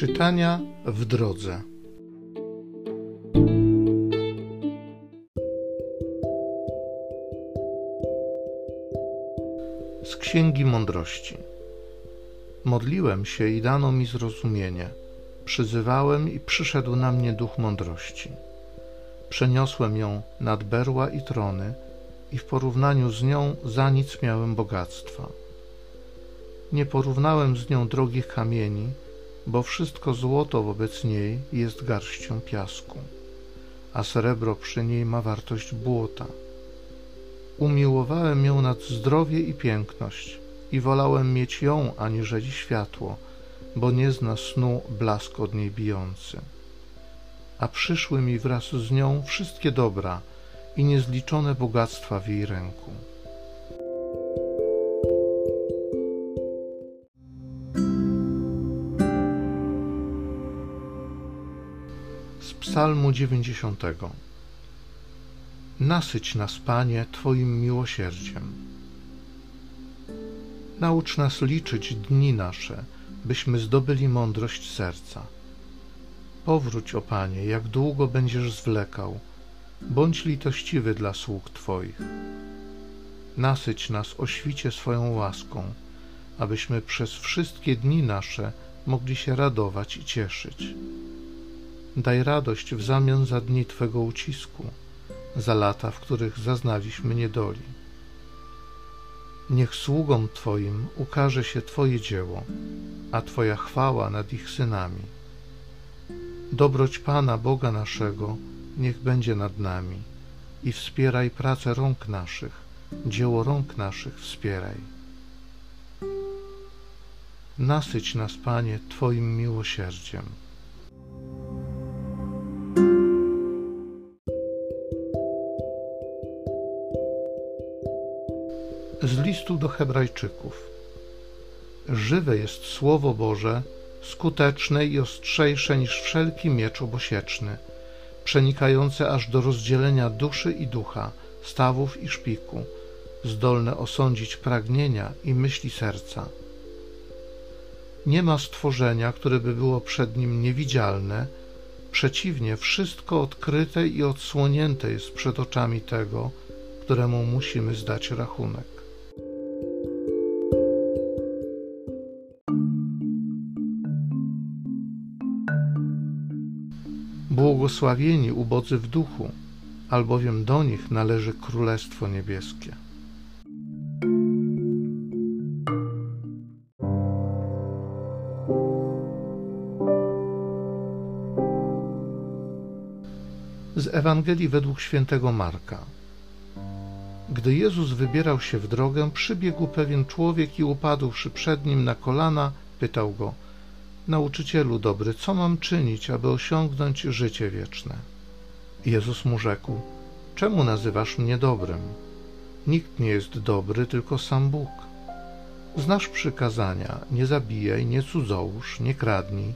Czytania w drodze. Z Księgi Mądrości. Modliłem się i dano mi zrozumienie. Przyzywałem i przyszedł na mnie duch mądrości. Przeniosłem ją nad berła i trony, i w porównaniu z nią za nic miałem bogactwa. Nie porównałem z nią drogich kamieni, bo wszystko złoto wobec niej jest garścią piasku, a srebro przy niej ma wartość błota. Umiłowałem ją nad zdrowie i piękność i wolałem mieć ją aniżeli światło, bo nie zna snu blask od niej bijący. A przyszły mi wraz z nią wszystkie dobra i niezliczone bogactwa w jej ręku. Psalmu 90. Nasyć nas, Panie, Twoim miłosierdziem. Naucz nas liczyć dni nasze, byśmy zdobyli mądrość serca. Powróć, o Panie, jak długo będziesz zwlekał, bądź litościwy dla sług Twoich. Nasyć nas o świcie swoją łaską, abyśmy przez wszystkie dni nasze mogli się radować i cieszyć. Daj radość w zamian za dni Twego ucisku, za lata, w których zaznaliśmy niedoli. Niech sługom Twoim ukaże się Twoje dzieło, a Twoja chwała nad ich synami. Dobroć Pana Boga naszego niech będzie nad nami i wspieraj pracę rąk naszych, dzieło rąk naszych wspieraj. Nasyć nas, Panie, Twoim miłosierdziem. Z listu do Hebrajczyków. Żywe jest Słowo Boże, skuteczne i ostrzejsze niż wszelki miecz obosieczny, przenikające aż do rozdzielenia duszy i ducha, stawów i szpiku, zdolne osądzić pragnienia i myśli serca. Nie ma stworzenia, które by było przed nim niewidzialne, przeciwnie, wszystko odkryte i odsłonięte jest przed oczami tego, któremu musimy zdać rachunek. Błogosławieni ubodzy w duchu, albowiem do nich należy Królestwo Niebieskie. Z Ewangelii według świętego Marka. Gdy Jezus wybierał się w drogę, przybiegł pewien człowiek i upadłszy przed nim na kolana, pytał go – Nauczycielu dobry, co mam czynić, aby osiągnąć życie wieczne? Jezus mu rzekł: Czemu nazywasz mnie dobrym? Nikt nie jest dobry, tylko sam Bóg. Znasz przykazania: nie zabijaj, nie cudzołóż, nie kradnij,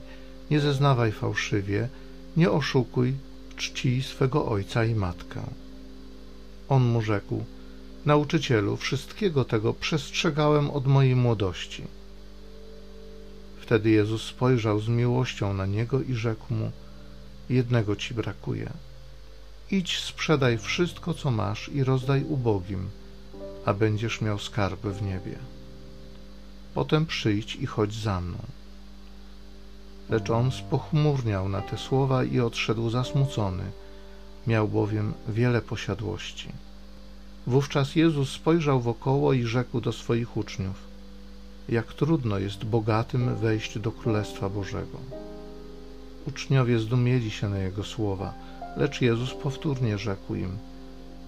nie zeznawaj fałszywie, nie oszukuj, czci swego ojca i matkę. On mu rzekł: Nauczycielu, wszystkiego tego przestrzegałem od mojej młodości. Wtedy Jezus spojrzał z miłością na niego i rzekł mu: Jednego ci brakuje. Idź, sprzedaj wszystko, co masz i rozdaj ubogim, a będziesz miał skarb w niebie. Potem przyjdź i chodź za mną. Lecz on spochmurniał na te słowa i odszedł zasmucony, miał bowiem wiele posiadłości. Wówczas Jezus spojrzał wokoło i rzekł do swoich uczniów: jak trudno jest bogatym wejść do Królestwa Bożego. Uczniowie zdumieli się na jego słowa, lecz Jezus powtórnie rzekł im: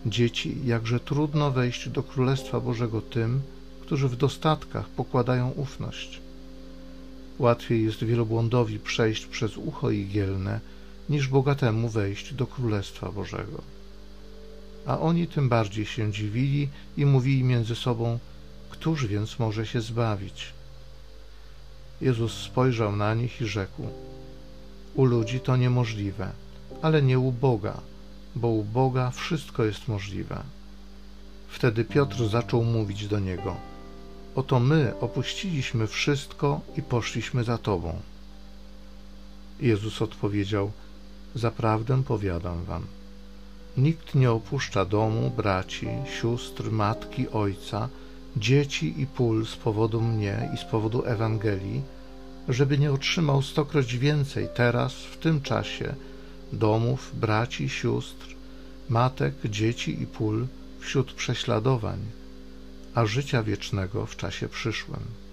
Dzieci, jakże trudno wejść do Królestwa Bożego tym, którzy w dostatkach pokładają ufność. Łatwiej jest wielobłądowi przejść przez ucho igielne, niż bogatemu wejść do Królestwa Bożego. A oni tym bardziej się dziwili i mówili między sobą: Któż więc może się zbawić? Jezus spojrzał na nich i rzekł: U ludzi to niemożliwe, ale nie u Boga, bo u Boga wszystko jest możliwe. Wtedy Piotr zaczął mówić do niego: Oto my opuściliśmy wszystko i poszliśmy za Tobą. Jezus odpowiedział: Zaprawdę powiadam wam, nikt nie opuszcza domu, braci, sióstr, matki, ojca, dzieci i pól z powodu mnie i z powodu Ewangelii, żeby nie otrzymał stokroć więcej teraz, w tym czasie, domów, braci, sióstr, matek, dzieci i pól wśród prześladowań, a życia wiecznego w czasie przyszłym.